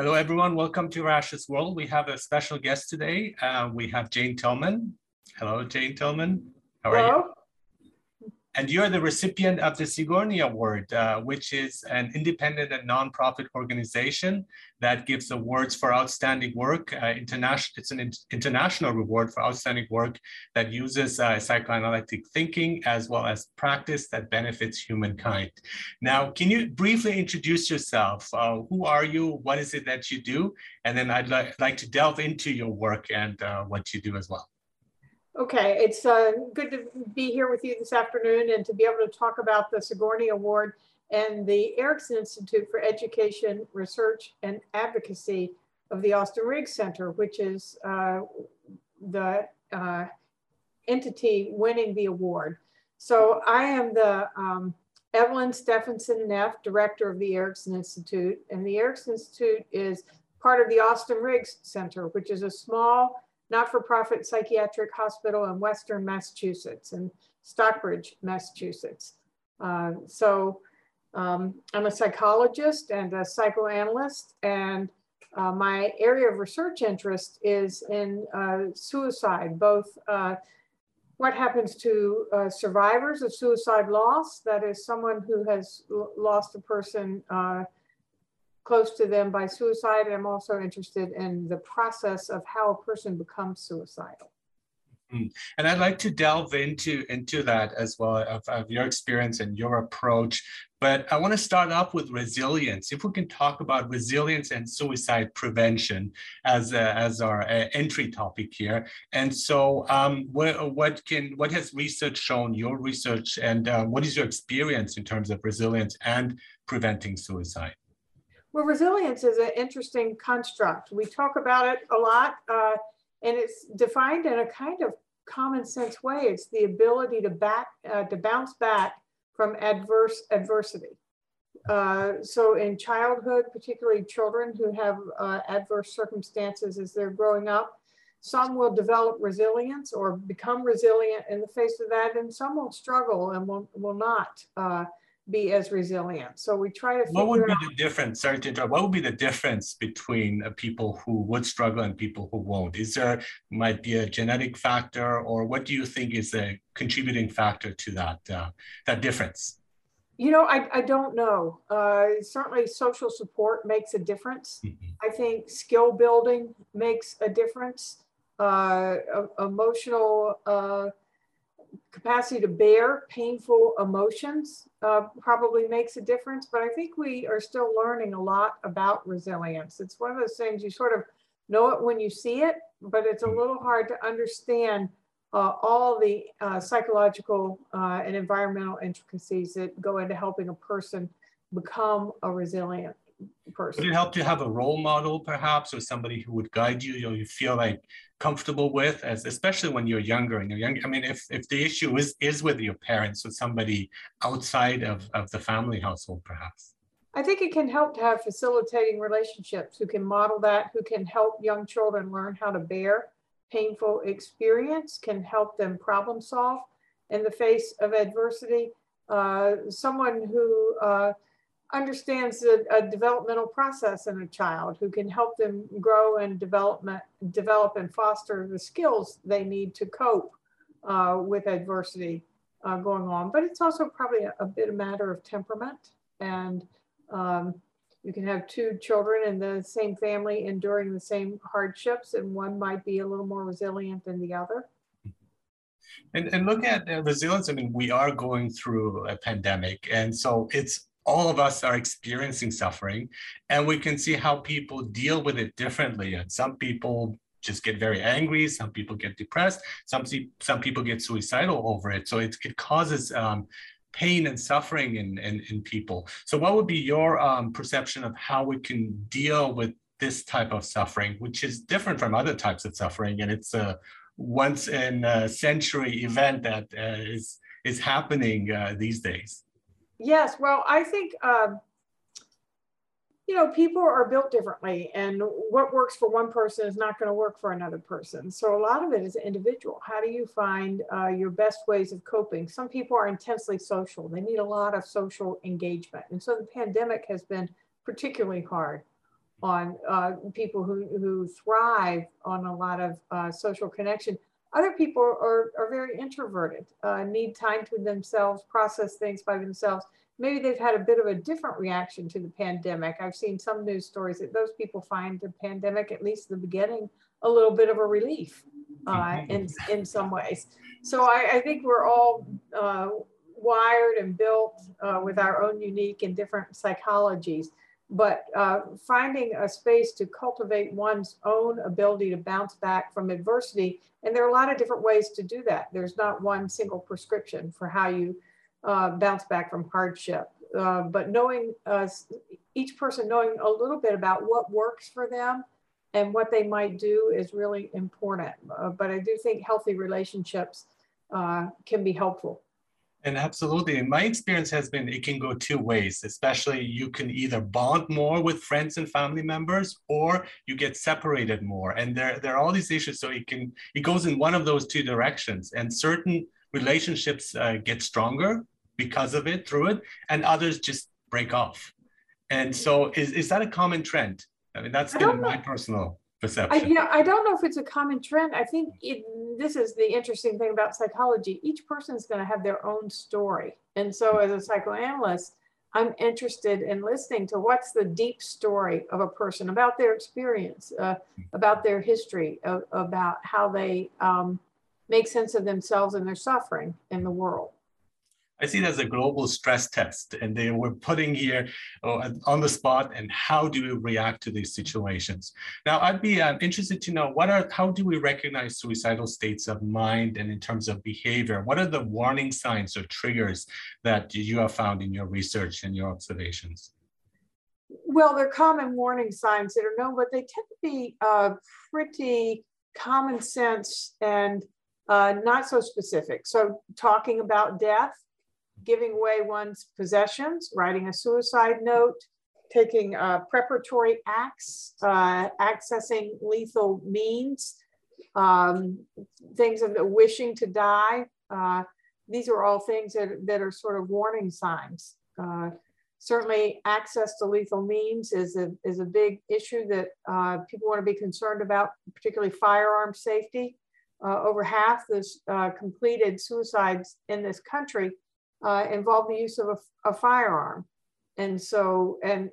Hello, everyone. Welcome to Rash's World. We have a special guest today. Uh, we have Jane Tillman. Hello, Jane Tillman. How Hello. are you? And you're the recipient of the Sigourney Award, uh, which is an independent and nonprofit organization that gives awards for outstanding work. Uh, international, it's an in international reward for outstanding work that uses uh, psychoanalytic thinking as well as practice that benefits humankind. Now, can you briefly introduce yourself? Uh, who are you? What is it that you do? And then I'd li like to delve into your work and uh, what you do as well. Okay, it's uh, good to be here with you this afternoon and to be able to talk about the Sigourney Award and the Erikson Institute for Education, Research, and Advocacy of the Austin Riggs Center, which is uh, the uh, entity winning the award. So I am the um, Evelyn Stefansson Nef, director of the Erikson Institute, and the Erikson Institute is part of the Austin Riggs Center, which is a small not-for-profit psychiatric hospital in Western Massachusetts in Stockbridge, Massachusetts. Uh, so um, I'm a psychologist and a psychoanalyst and uh, my area of research interest is in uh, suicide, both uh, what happens to uh, survivors of suicide loss, that is someone who has lost a person uh, close to them by suicide. I'm also interested in the process of how a person becomes suicidal. Hmm. And I'd like to delve into, into that as well of, of your experience and your approach. But I want to start off with resilience. If we can talk about resilience and suicide prevention as, a, as our uh, entry topic here. And so um, what, what, can, what has research shown, your research, and uh, what is your experience in terms of resilience and preventing suicide? Well, resilience is an interesting construct. We talk about it a lot, uh, and it's defined in a kind of common sense way. It's the ability to back uh, to bounce back from adverse adversity. Uh, so in childhood, particularly children who have uh, adverse circumstances as they're growing up, some will develop resilience or become resilient in the face of that, and some will struggle and will, will not uh, be as resilient. So we try to. What would be out, the difference? Sorry to interrupt. What would be the difference between uh, people who would struggle and people who won't? Is there might be a genetic factor, or what do you think is a contributing factor to that uh, that difference? You know, I, I don't know. Uh, certainly, social support makes a difference. Mm-hmm. I think skill building makes a difference. Uh, emotional uh, capacity to bear painful emotions uh, probably makes a difference, but I think we are still learning a lot about resilience. It's one of those things you sort of know it when you see it, but it's a hmm. little hard to understand uh, all the uh, psychological uh, and environmental intricacies that go into helping a person become a resilient person. Would it help to have a role model perhaps or somebody who would guide you, you know, you feel like comfortable with as especially when you're younger and you're young i mean if if the issue is is with your parents or somebody outside of of the family household perhaps. I think it can help to have facilitating relationships who can model that who can help young children learn how to bear painful experience can help them problem solve in the face of adversity. Uh, someone who uh, understands a, a, developmental process in a child who can help them grow and development, develop and foster the skills they need to cope uh, with adversity uh, going on. But it's also probably a, a, bit a matter of temperament. And um, you can have two children in the same family enduring the same hardships, and one might be a little more resilient than the other. And, and look at uh, resilience. I mean, we are going through a pandemic, and so it's all of us are experiencing suffering and we can see how people deal with it differently. And some people just get very angry some people get depressed some some people get suicidal over it. So it, it causes um, pain and suffering in, in, in people. So what would be your um, perception of how we can deal with this type of suffering which is different from other types of suffering and it's a once in a century event that uh, is is happening uh, these days Yes, well, I think, um, you know, people are built differently, and what works for one person is not going to work for another person. So a lot of it is individual. How do you find uh, your best ways of coping? Some people are intensely social, they need a lot of social engagement. And so the pandemic has been particularly hard on uh, people who, who thrive on a lot of uh, social connection. Other people are, are very introverted, uh, need time to themselves, process things by themselves. Maybe they've had a bit of a different reaction to the pandemic. I've seen some news stories that those people find the pandemic, at least the beginning, a little bit of a relief uh, mm-hmm. in, in some ways. So I, I think we're all uh, wired and built uh, with our own unique and different psychologies but uh, finding a space to cultivate one's own ability to bounce back from adversity. And there are a lot of different ways to do that. There's not one single prescription for how you uh, bounce back from hardship. Uh, but knowing uh, each person knowing a little bit about what works for them and what they might do is really important. Uh, but I do think healthy relationships uh, can be helpful. And absolutely. my experience has been it can go two ways, especially you can either bond more with friends and family members or you get separated more. And there, there are all these issues. So it can it goes in one of those two directions. And certain relationships uh, get stronger because of it, through it, and others just break off. And so is, is that a common trend? I mean, that's been my personal perception. I, you know, I don't know if it's a common trend. I think it, this is the interesting thing about psychology. Each person is going to have their own story. And so as a psychoanalyst, I'm interested in listening to what's the deep story of a person about their experience, uh, about their history, uh, about how they um, make sense of themselves and their suffering in the world. I see it as a global stress test, and they were putting here uh, on the spot and how do we react to these situations. Now, I'd be uh, interested to know what are how do we recognize suicidal states of mind and in terms of behavior? What are the warning signs or triggers that you have found in your research and your observations? Well, they're common warning signs that are known, but they tend to be uh, pretty common sense and uh, not so specific. So, talking about death, giving away one's possessions, writing a suicide note, taking uh, preparatory acts, uh, accessing lethal means, um, things of wishing to die. Uh, these are all things that, that are sort of warning signs. Uh, certainly access to lethal means is a, is a big issue that uh, people want to be concerned about, particularly firearm safety. Uh, over half the completed suicides in this country uh, involve the use of a, a, firearm. And so, and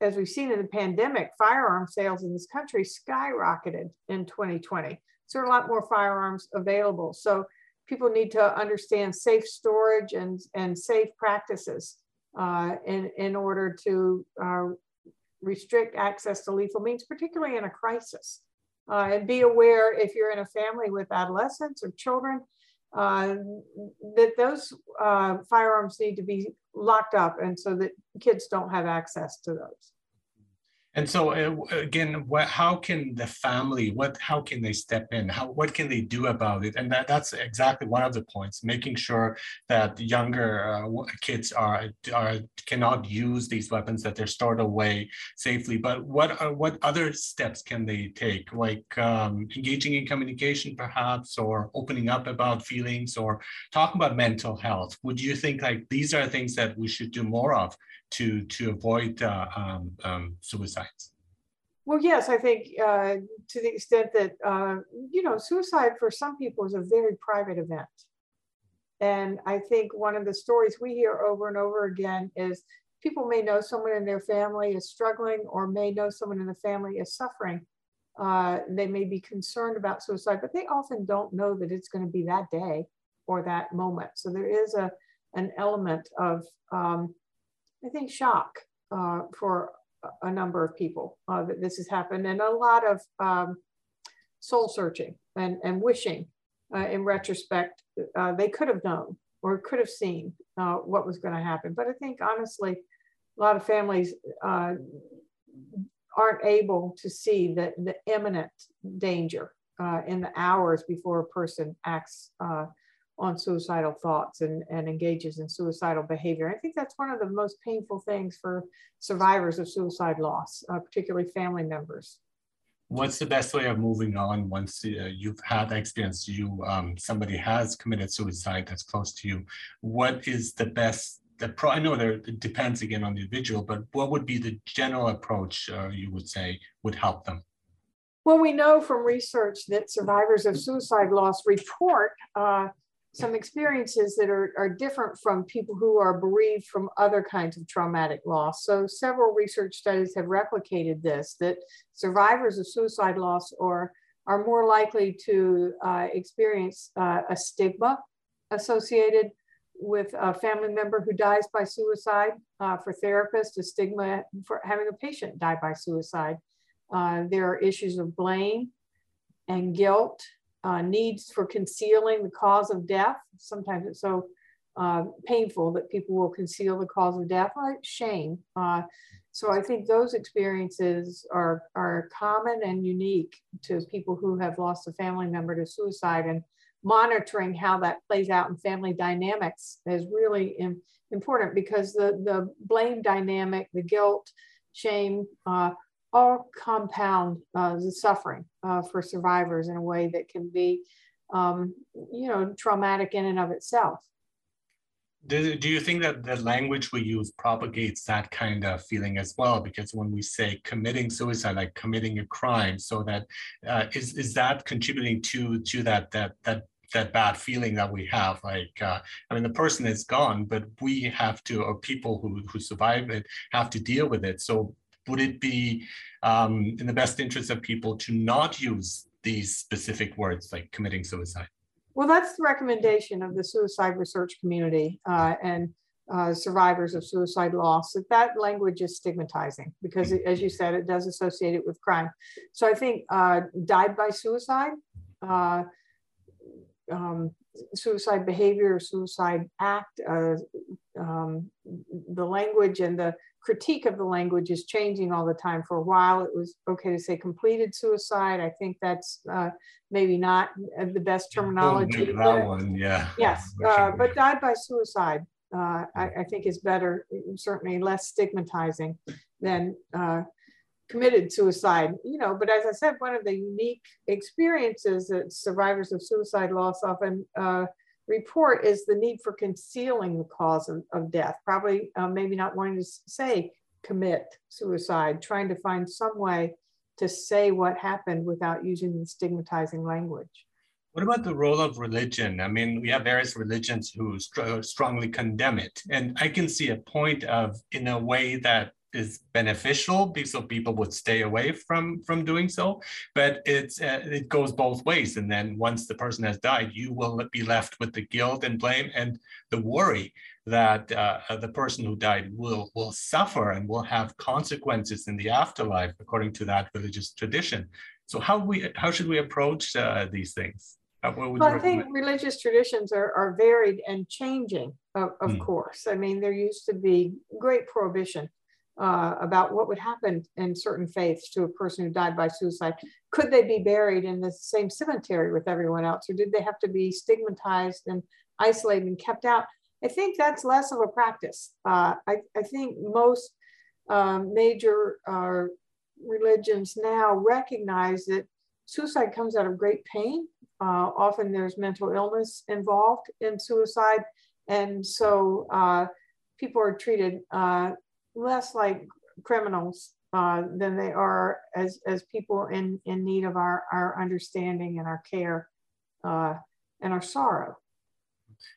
as we've seen in the pandemic, firearm sales in this country skyrocketed in 2020. So, there are a lot more firearms available. So, people need to understand safe storage and, and safe practices uh, in, in order to uh, restrict access to lethal means, particularly in a crisis. Uh, and be aware if you're in a family with adolescents or children, uh, that those uh, firearms need to be locked up and so that kids don't have access to those. And so uh, again, what, how can the family, what, how can they step in? How, what can they do about it? And that, that's exactly one of the points, making sure that younger uh, kids are, are cannot use these weapons, that they're stored away safely. But what are, what other steps can they take? Like um, engaging in communication perhaps, or opening up about feelings or talking about mental health. Would you think like these are things that we should do more of to to avoid uh, um, um, suicides? Well, yes, I think uh, to the extent that uh, you know, suicide for some people is a very private event, and I think one of the stories we hear over and over again is people may know someone in their family is struggling, or may know someone in the family is suffering. Uh, they may be concerned about suicide, but they often don't know that it's going to be that day or that moment. So there is a an element of um, I think, shock uh, for a number of people uh, that this has happened and a lot of um, soul searching and, and wishing uh, in retrospect uh, they could have known or could have seen uh, what was going to happen. But I think honestly, a lot of families uh, aren't able to see the, the imminent danger in the hours before a person acts on suicidal thoughts and, and engages in suicidal behavior. I think that's one of the most painful things for survivors of suicide loss, uh, particularly family members. What's the best way of moving on once uh, you've had that experience? You um, somebody has committed suicide that's close to you. What is the best the pro? I know there it depends again on the individual, but what would be the general approach uh, you would say would help them? Well, we know from research that survivors of suicide loss report uh, some experiences that are, are different from people who are bereaved from other kinds of traumatic loss. So several research studies have replicated this, that survivors of suicide loss are, are more likely to uh, experience uh, a stigma associated with a family member who dies by suicide. Uh, for therapists, a stigma for having a patient die by suicide. Uh, there are issues of blame and guilt, uh, needs for concealing the cause of death. Sometimes it's so uh, painful that people will conceal the cause of death, like shame. Uh, so I think those experiences are, are common and unique to people who have lost a family member to suicide and monitoring how that plays out in family dynamics is really important because the, the blame dynamic, the guilt, shame, uh, all compound uh, the suffering uh, for survivors in a way that can be, um, you know, traumatic in and of itself. Do, do you think that the language we use propagates that kind of feeling as well? Because when we say committing suicide, like committing a crime, so that uh, is is that contributing to to that that that that bad feeling that we have like uh, i mean the person is gone but we have to or people who who survive it have to deal with it so would it be um, in the best interest of people to not use these specific words like committing suicide? Well, that's the recommendation of the suicide research community uh, and uh, survivors of suicide loss, that that language is stigmatizing because, it, as you said, it does associate it with crime. So I think uh, died by suicide, uh, um, suicide behavior, suicide act, uh, um, the language and the critique of the language is changing all the time. For a while, it was okay to say completed suicide. I think that's uh, maybe not the best terminology. that one, yeah. Yes, uh, but died by suicide, uh, I, I, think is better, certainly less stigmatizing than uh, committed suicide. You know, but as I said, one of the unique experiences that survivors of suicide loss often uh, report is the need for concealing the cause of, of death, probably uh, maybe not wanting to say commit suicide, trying to find some way to say what happened without using the stigmatizing language. What about the role of religion? I mean, we have various religions who strongly condemn it. And I can see a point of, in a way that is beneficial because so people would stay away from from doing so but it's uh, it goes both ways and then once the person has died you will be left with the guilt and blame and the worry that uh, the person who died will will suffer and will have consequences in the afterlife according to that religious tradition so how we how should we approach uh, these things well, I think religious traditions are, are varied and changing, of, of mm. course. I mean, there used to be great prohibition uh, about what would happen in certain faiths to a person who died by suicide. Could they be buried in the same cemetery with everyone else, or did they have to be stigmatized and isolated and kept out? I think that's less of a practice. Uh, I, I, think most um, major uh, religions now recognize that suicide comes out of great pain. Uh, often there's mental illness involved in suicide. And so uh, people are treated uh, less like criminals uh, than they are as, as people in, in need of our, our understanding and our care uh, and our sorrow.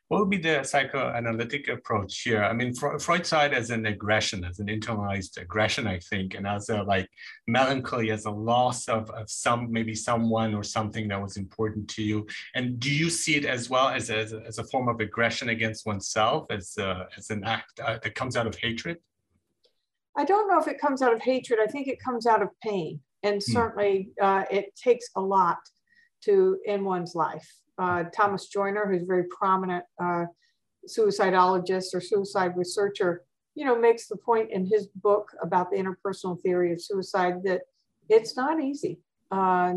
What would be the psychoanalytic approach here? I mean, Freud saw it as an aggression, as an internalized aggression, I think, and as a like melancholy, as a loss of, of some, maybe someone or something that was important to you. And do you see it as well as, as, as a form of aggression against oneself, as, a, as an act uh, that comes out of hatred? I don't know if it comes out of hatred. I think it comes out of pain. And hmm. certainly uh, it takes a lot to end one's life. Uh, Thomas Joiner, who's a very prominent uh, suicidologist or suicide researcher, you know, makes the point in his book about the interpersonal theory of suicide that it's not easy uh,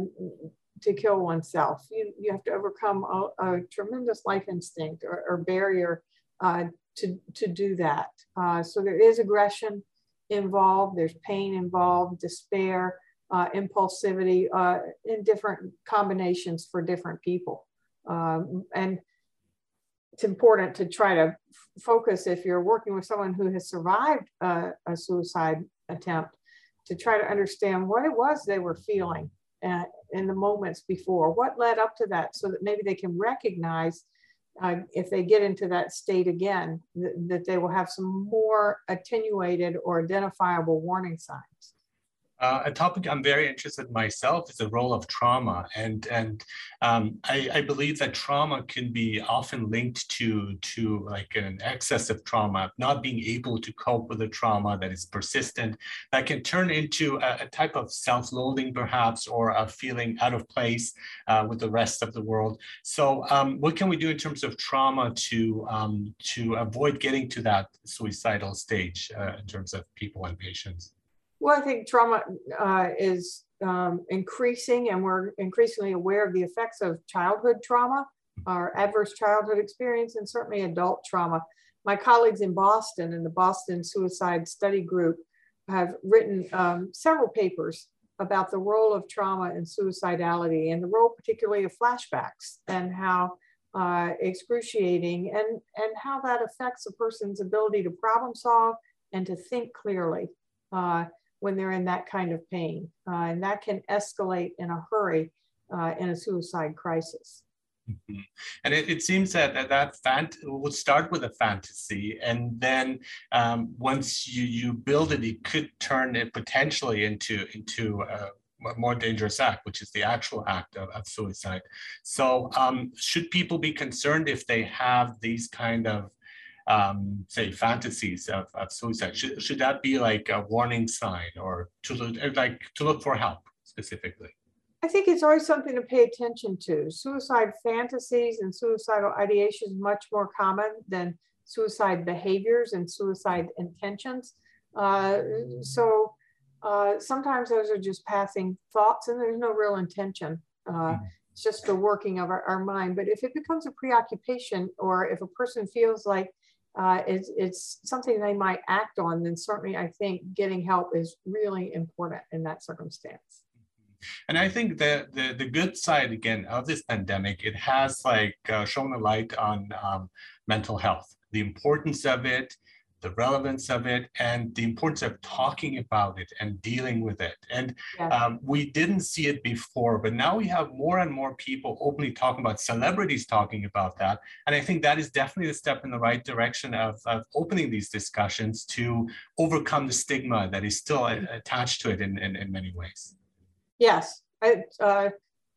to kill oneself. You, you have to overcome a, a tremendous life instinct or, or barrier uh, to, to do that. Uh, so there is aggression involved, there's pain involved, despair, uh, impulsivity uh, in different combinations for different people. Um, and it's important to try to focus if you're working with someone who has survived a, a suicide attempt to try to understand what it was they were feeling uh, in the moments before, what led up to that, so that maybe they can recognize uh, if they get into that state again, th that they will have some more attenuated or identifiable warning signs. Uh, a topic I'm very interested in myself is the role of trauma, and and um, I, I, believe that trauma can be often linked to to like an excessive trauma, not being able to cope with the trauma that is persistent, that can turn into a, a type of self-loathing perhaps, or a feeling out of place uh, with the rest of the world. So, um, what can we do in terms of trauma to um, to avoid getting to that suicidal stage uh, in terms of people and patients? Well, I think trauma uh, is um, increasing, and we're increasingly aware of the effects of childhood trauma, our adverse childhood experience, and certainly adult trauma. My colleagues in Boston in the Boston Suicide Study Group have written um, several papers about the role of trauma and suicidality, and the role particularly of flashbacks, and how uh, excruciating and, and how that affects a person's ability to problem solve and to think clearly. Uh, when they're in that kind of pain. Uh, and that can escalate in a hurry uh, in a suicide crisis. Mm-hmm. And it, it, seems that that, that fant- would start with a fantasy, and then um, once you, you build it, it could turn it potentially into into a, a more dangerous act, which is the actual act of, of suicide. So, um, should people be concerned if they have these kind of um, say fantasies of, of suicide? Should, should that be like a warning sign or to look, like to look for help specifically? I think it's always something to pay attention to. Suicide fantasies and suicidal ideation is much more common than suicide behaviors and suicide intentions. Uh, so uh, sometimes those are just passing thoughts and there's no real intention. Uh, mm-hmm. It's just the working of our, our, mind. But if it becomes a preoccupation or if a person feels like uh, it's, it's something they might act on, then certainly I think getting help is really important in that circumstance. And I think the, the, the good side again of this pandemic, it has like uh, shown a light on um, mental health, the importance of it, the relevance of it and the importance of talking about it and dealing with it. And um, we didn't see it before, but now we have more and more people openly talking about celebrities talking about that. And I think that is definitely a step in the right direction of, of opening these discussions to overcome the stigma that is still attached to it in, in, in many ways. Yes. I, uh,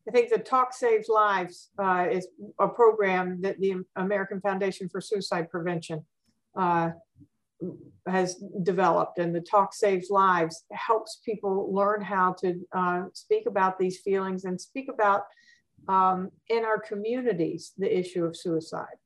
I think the Talk Saves Lives uh, is a program that the American Foundation for Suicide Prevention uh, has developed and the talk saves lives helps people learn how to uh, speak about these feelings and speak about um, in our communities the issue of suicide.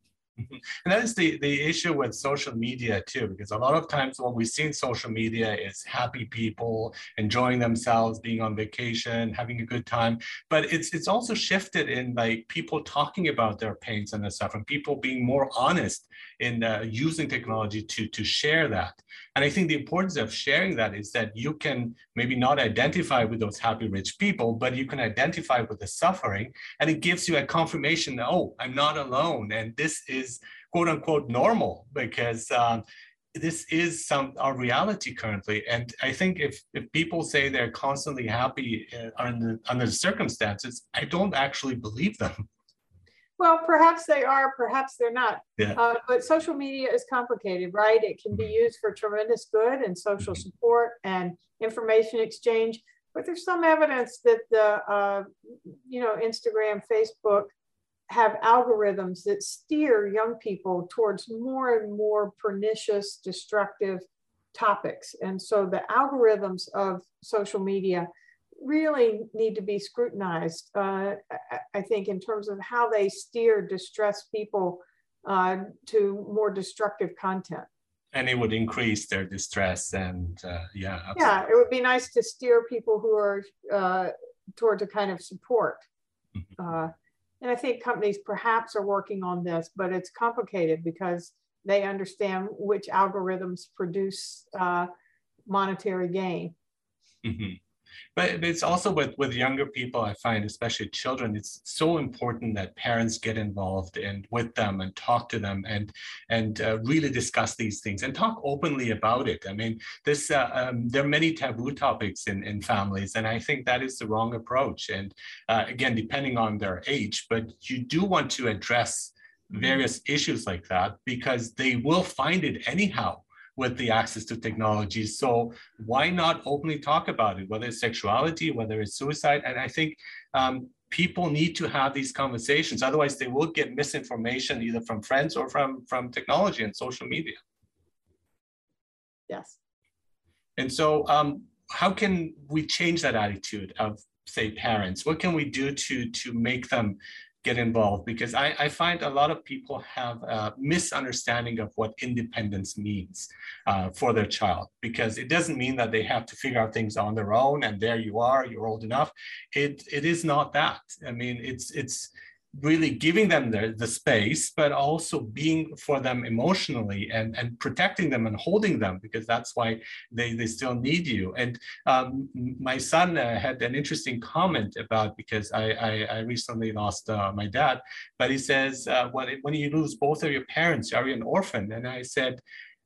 And that is the, the issue with social media too, because a lot of times what we see in social media is happy people enjoying themselves, being on vacation, having a good time. But it's it's also shifted in like people talking about their pains and their suffering, people being more honest in uh, using technology to to share that. And I think the importance of sharing that is that you can maybe not identify with those happy rich people, but you can identify with the suffering, and it gives you a confirmation that oh, I'm not alone, and this is is quote unquote normal because um, this is some our reality currently. And I think if if people say they're constantly happy uh, under under the circumstances, I don't actually believe them. Well, perhaps they are, perhaps they're not. Yeah. Uh, but social media is complicated, right? It can be mm-hmm. used for tremendous good and social mm-hmm. support and information exchange. But there's some evidence that the, uh, you know, Instagram, Facebook, have algorithms that steer young people towards more and more pernicious, destructive topics. And so the algorithms of social media really need to be scrutinized, uh, I think, in terms of how they steer distressed people uh, to more destructive content. And it would increase their distress and uh, yeah. Absolutely. Yeah, it would be nice to steer people who are uh, towards a kind of support. Mm-hmm. Uh, and I think companies perhaps are working on this, but it's complicated because they understand which algorithms produce uh, monetary gain. Mm-hmm. But it's also with with younger people i find especially children it's so important that parents get involved and with them and talk to them and and uh, really discuss these things and talk openly about it. I mean this uh, um, there are many taboo topics in in families and i think that is the wrong approach. And uh, again depending on their age but you do want to address various issues like that because they will find it anyhow with the access to technology. So why not openly talk about it, whether it's sexuality, whether it's suicide? And I think um, people need to have these conversations. Otherwise, they will get misinformation either from friends or from, from technology and social media. Yes. And so um, how can we change that attitude of say parents? What can we do to, to make them get involved because I, I, find a lot of people have a misunderstanding of what independence means uh, for their child because it doesn't mean that they have to figure out things on their own and there you are you're old enough. It it is not that. I mean it's it's really giving them the, the space, but also being for them emotionally and, and protecting them and holding them because that's why they, they still need you. And um, my son uh, had an interesting comment about because I, I, I recently lost uh, my dad, but he says, uh, when, when you lose both of your parents, are you an orphan? And I said,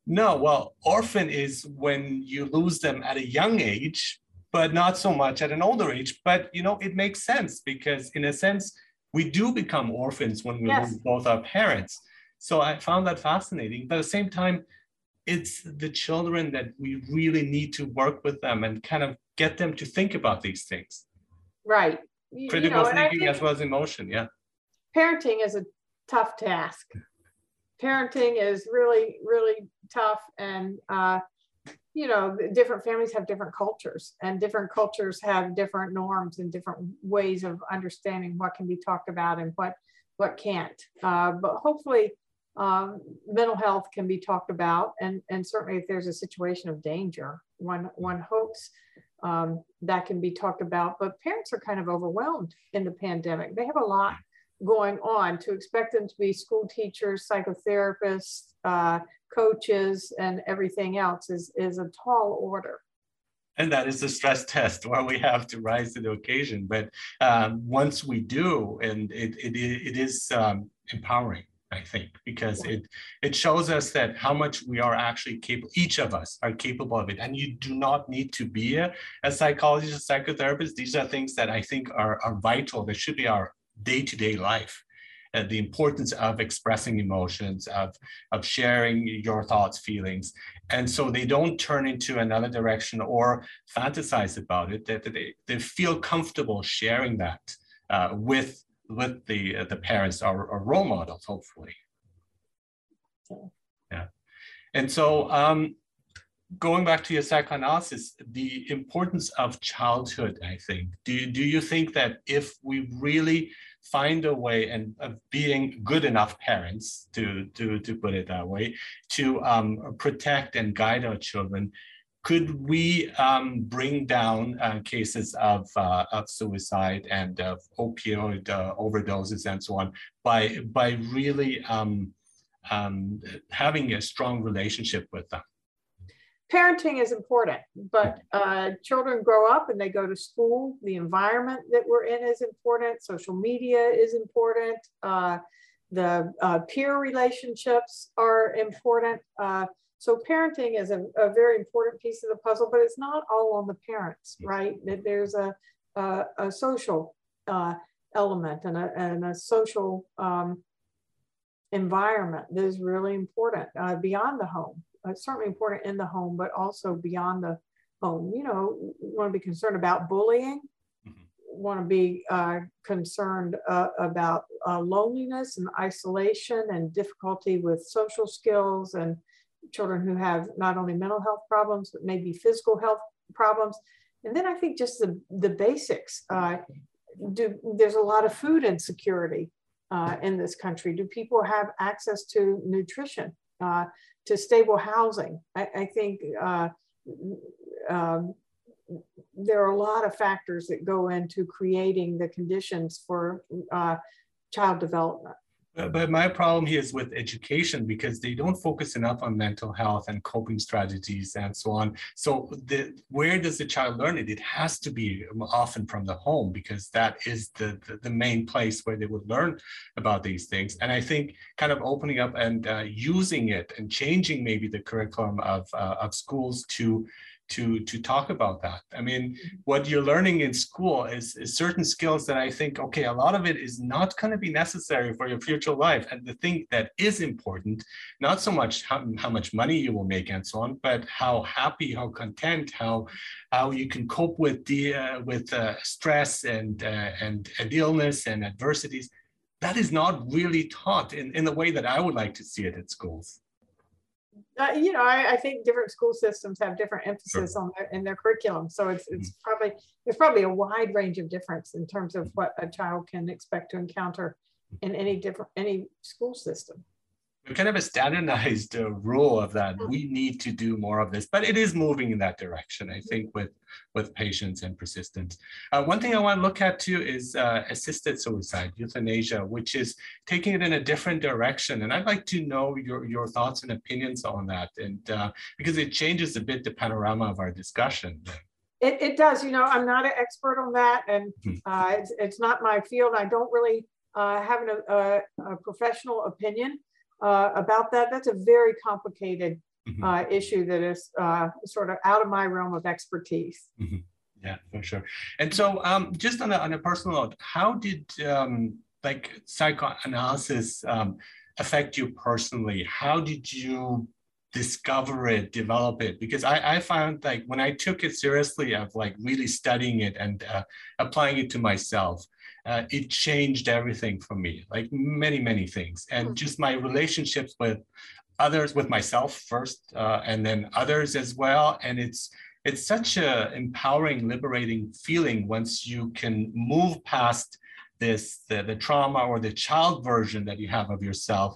no, well, orphan is when you lose them at a young age, but not so much at an older age. But you know, it makes sense because in a sense, we do become orphans when we yes. lose both our parents. So I found that fascinating. But at the same time, it's the children that we really need to work with them and kind of get them to think about these things. Right. Critical you know, thinking as well as emotion. Yeah. Parenting is a tough task. Parenting is really, really tough. And uh, you know, different families have different cultures and different cultures have different norms and different ways of understanding what can be talked about and what, what can't. Uh, but hopefully um, mental health can be talked about and, and certainly if there's a situation of danger, one, one hopes um, that can be talked about, but parents are kind of overwhelmed in the pandemic. They have a lot going on to expect them to be school teachers, psychotherapists, uh, coaches, and everything else is, is a tall order. And that is the stress test where we have to rise to the occasion. But um, once we do, and it, it, it is um, empowering, I think, because it, it shows us that how much we are actually capable, each of us are capable of it. And you do not need to be a, a psychologist, a psychotherapist. These are things that I think are, are vital. They should be our day-to-day life uh, the importance of expressing emotions of of sharing your thoughts feelings. And so they don't turn into another direction or fantasize about it. That they, they feel comfortable sharing that uh, with with the uh, the parents or, or, role models hopefully. Yeah. And so um going back to your psychoanalysis, the importance of childhood, I think. Do, do you think that if we really find a way and of being good enough parents, to, to, to put it that way, to um, protect and guide our children, could we um, bring down uh, cases of, uh, of suicide and of opioid uh, overdoses and so on by, by really um, um having a strong relationship with them? Parenting is important, but uh, children grow up and they go to school. The environment that we're in is important. Social media is important. Uh, the uh, peer relationships are important. Uh, so parenting is a, a, very important piece of the puzzle, but it's not all on the parents, right? There's a, a, a social uh, element and a, and a social um, environment that is really important uh, beyond the home certainly important in the home, but also beyond the home. You know, want to be concerned about bullying, mm-hmm. want to be uh, concerned uh, about uh, loneliness and isolation and difficulty with social skills and children who have not only mental health problems, but maybe physical health problems. And then I think just the, the basics. Uh, do, there's a lot of food insecurity uh, in this country. Do people have access to nutrition? Uh, to stable housing. I, I think uh, um, there are a lot of factors that go into creating the conditions for uh, child development. But my problem here is with education because they don't focus enough on mental health and coping strategies and so on. So the, where does the child learn it? It has to be often from the home because that is the, the, the main place where they would learn about these things. And I think kind of opening up and uh, using it and changing maybe the curriculum of, uh, of schools to to to talk about that. I mean mm-hmm. what you're learning in school is, is certain skills that i think okay a lot of it is not going to be necessary for your future life. And the thing that is important not so much how, how much money you will make and so on but how happy how content how how you can cope with the uh, with uh, stress and, uh, and and illness and adversities. That is not really taught in, in the way that i would like to see it at schools uh, you know, I, I, think different school systems have different emphasis sure. on their in their curriculum. So it's it's mm-hmm. probably there's probably a wide range of difference in terms of what a child can expect to encounter in any different any school system kind of a standardized uh, rule of that we need to do more of this but it is moving in that direction i think with with patience and persistence. Uh, one thing i want to look at too is uh, assisted suicide euthanasia which is taking it in a different direction and i'd like to know your your thoughts and opinions on that and uh, because it changes a bit the panorama of our discussion it, it does you know i'm not an expert on that and hmm. uh, it's, it's not my field i don't really uh, have an, a, a professional opinion uh, about that. That's a very complicated mm-hmm. uh, issue that is uh, sort of out of my realm of expertise. Mm-hmm. Yeah, for sure. And so, um, just on a, on a personal note, how did um, like psychoanalysis um, affect you personally? How did you discover it, develop it? Because I, I found like when I took it seriously of like really studying it and uh, applying it to myself, uh, it changed everything for me, like many, many things. And hmm. just my relationships with others, with myself first, uh, and then others as well. And it's it's such a empowering, liberating feeling once you can move past this the, the trauma or the child version that you have of yourself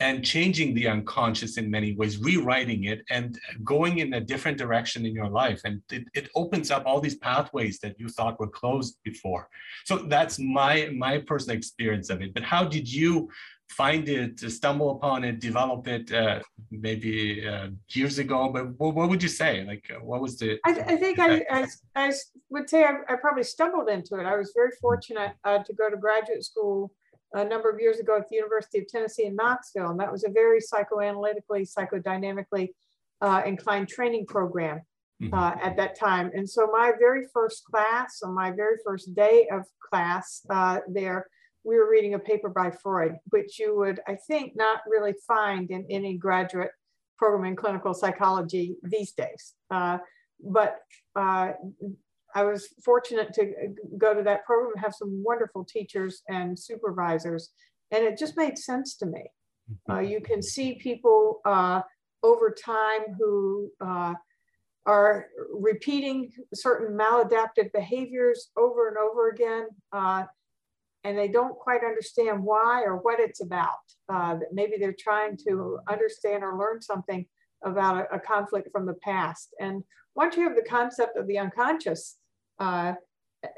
and changing the unconscious in many ways, rewriting it and going in a different direction in your life. And it, it opens up all these pathways that you thought were closed before. So that's my my personal experience of it. But how did you find it, stumble upon it, develop it uh, maybe uh, years ago? But what, what, would you say? Like, uh, what was the? I, I think I, I, I, would say I, I, probably stumbled into it. I was very fortunate uh, to go to graduate school a number of years ago at the University of Tennessee in Knoxville. And that was a very psychoanalytically, psychodynamically uh, inclined training program mm-hmm. uh, at that time. And so my very first class, on my very first day of class uh, there, we were reading a paper by Freud, which you would, I think, not really find in any graduate program in clinical psychology these days. Uh, but uh, I was fortunate to go to that program and have some wonderful teachers and supervisors, and it just made sense to me. Uh, you can see people uh, over time who uh, are repeating certain maladaptive behaviors over and over again, uh, and they don't quite understand why or what it's about. Uh, that maybe they're trying to understand or learn something about a, a conflict from the past. And once you have the concept of the unconscious uh,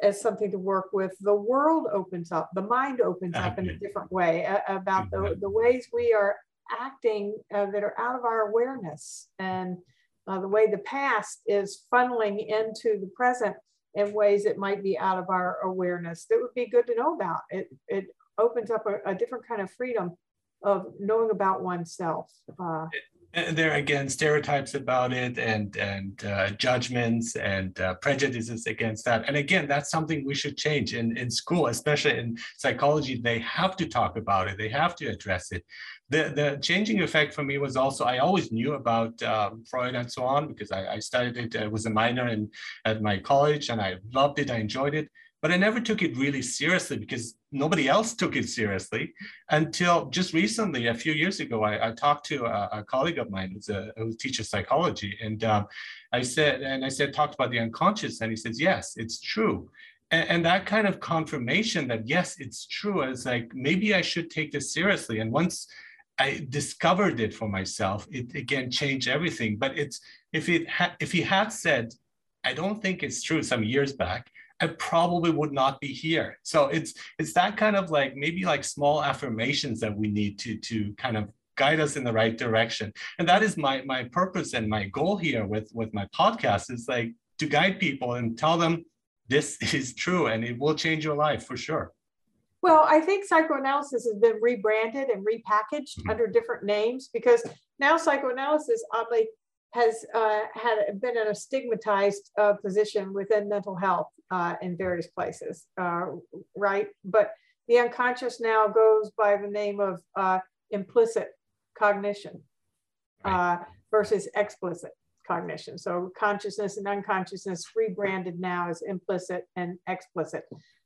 as something to work with, the world opens up, the mind opens up in a different way uh, about the, the ways we are acting uh, that are out of our awareness and uh, the way the past is funneling into the present in ways that might be out of our awareness that would be good to know about. It, it opens up a, a different kind of freedom of knowing about oneself. Uh, there again stereotypes about it and and uh, judgments and uh, prejudices against that. And again that's something we should change in in school especially in psychology. They have to talk about it. They have to address it. The the changing effect for me was also i always knew about um, freud and so on because i, I studied it. I was a minor in at my college and i loved it. I enjoyed it but I never took it really seriously because nobody else took it seriously until just recently, a few years ago, I, I talked to a, a, colleague of mine who's a, who teaches psychology. And um, I said, and I said, talked about the unconscious. And he says, yes, it's true. And, and that kind of confirmation that, yes, it's true. Is like, maybe I should take this seriously. And once I discovered it for myself, it again changed everything. But it's, if it ha- if he had said, I don't think it's true some years back, I probably would not be here. So it's it's that kind of like maybe like small affirmations that we need to to kind of guide us in the right direction. And that is my my purpose and my goal here with with my podcast is like to guide people and tell them this is true and it will change your life for sure. Well, I think psychoanalysis has been rebranded and repackaged mm-hmm. under different names because now psychoanalysis oddly has uh, had been in a stigmatized uh, position within mental health uh, in various places, uh, right? But the unconscious now goes by the name of uh, implicit cognition. Uh, versus explicit cognition. So consciousness and unconsciousness rebranded now as implicit and explicit.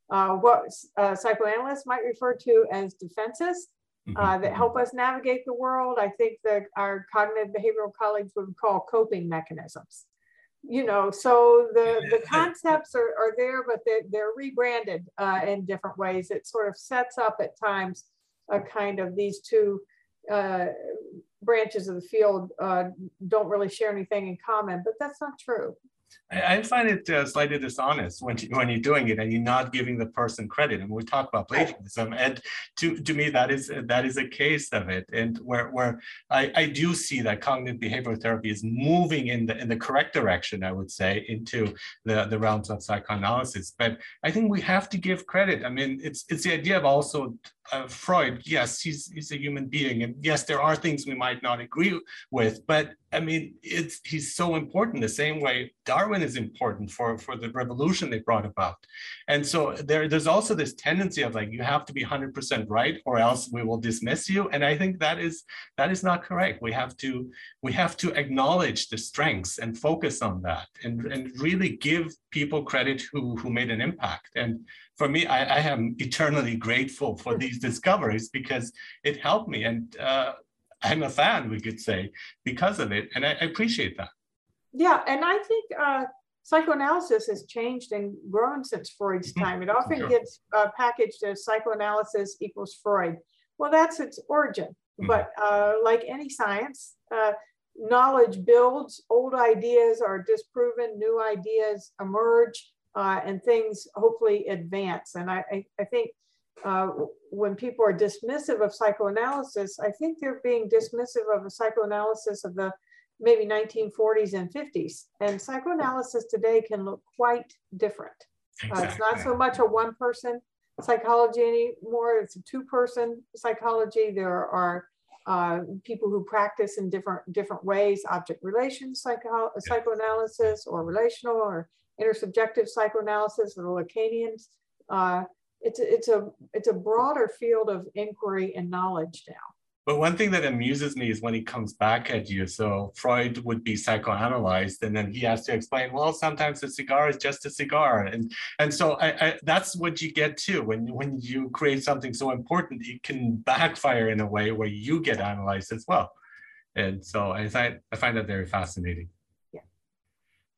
what psychoanalysts might refer to as defenses. Uh, that help us navigate the world. I think that our cognitive behavioral colleagues would call coping mechanisms. You know, so the, the concepts are, are there, but they're, they're rebranded uh, in different ways. It sort of sets up at times a kind of these two uh, branches of the field uh, don't really share anything in common, but that's not true. I, find it uh, slightly dishonest when you, when you're doing it and you're not giving the person credit. And we talk about plagiarism, and to, to me that is that is a case of it. And where where I, I do see that cognitive behavioral therapy is moving in the in the correct direction, I would say, into the, the realms of psychoanalysis. But I think we have to give credit. I mean, it's it's the idea of also uh, Freud, yes, he's he's a human being, and yes, there are things we might not agree with, but I mean, it's he's so important the same way Darwin is important for for the revolution they brought about, and so there there's also this tendency of like you have to be 100% right or else we will dismiss you, and I think that is that is not correct. We have to we have to acknowledge the strengths and focus on that, and and really give people credit who who made an impact. And for me, I, I, am eternally grateful for these discoveries because it helped me. And uh, I'm a fan, we could say, because of it. And I, I appreciate that. Yeah. And I think uh, psychoanalysis has changed and grown since Freud's mm-hmm. time. It often sure. gets uh, packaged as psychoanalysis equals Freud. Well, that's its origin. Mm-hmm. But uh, like any science, uh, knowledge builds, old ideas are disproven, new ideas emerge uh, and things hopefully advance. And I, I, I think uh, when people are dismissive of psychoanalysis, I think they're being dismissive of a psychoanalysis of the maybe 1940s and 50s. And psychoanalysis today can look quite different. Exactly. Uh, it's not so much a one person psychology anymore, it's a two person psychology. There are uh, people who practice in different different ways, object relations psycho psychoanalysis or relational or intersubjective psychoanalysis, the Lacanians. Uh, it's, it's, a, it's a broader field of inquiry and knowledge now. But one thing that amuses me is when he comes back at you. So Freud would be psychoanalyzed, and then he has to explain, well, sometimes a cigar is just a cigar, and and so I, I, that's what you get too when when you create something so important, it can backfire in a way where you get analyzed as well. And so I find I find that very fascinating.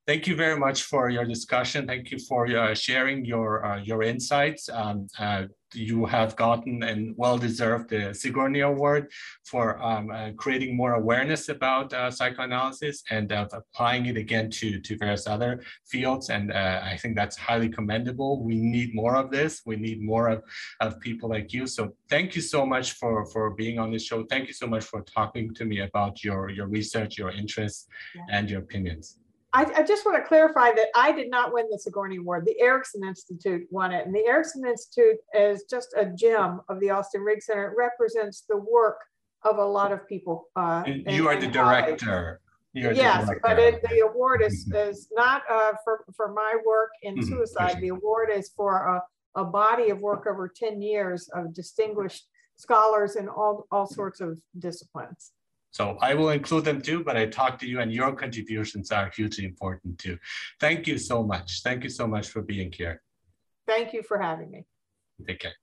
Thank you very much for your discussion. Thank you for uh, sharing your uh, your insights. Um, uh, you have gotten and well-deserved the Sigourney Award for um, uh, creating more awareness about uh, psychoanalysis and applying it again to, to various other fields. And uh, I think that's highly commendable. We need more of this. We need more of, of people like you. So thank you so much for, for being on this show. Thank you so much for talking to me about your, your research, your interests, yeah. and your opinions. I, I, just want to clarify that I did not win the Sigourney Award. The Erikson Institute won it. And the Erikson Institute is just a gem of the Austin Riggs Center. It represents the work of a lot of people. Uh, you are the director. You're yes, the director. but it, the award is, mm-hmm. is not uh, for, for my work in mm-hmm. suicide. The award is for a, a body of work over 10 years of distinguished scholars in all, all sorts of disciplines. So I will include them too, but I talk to you and your contributions are hugely important too. Thank you so much. Thank you so much for being here. Thank you for having me. Take care.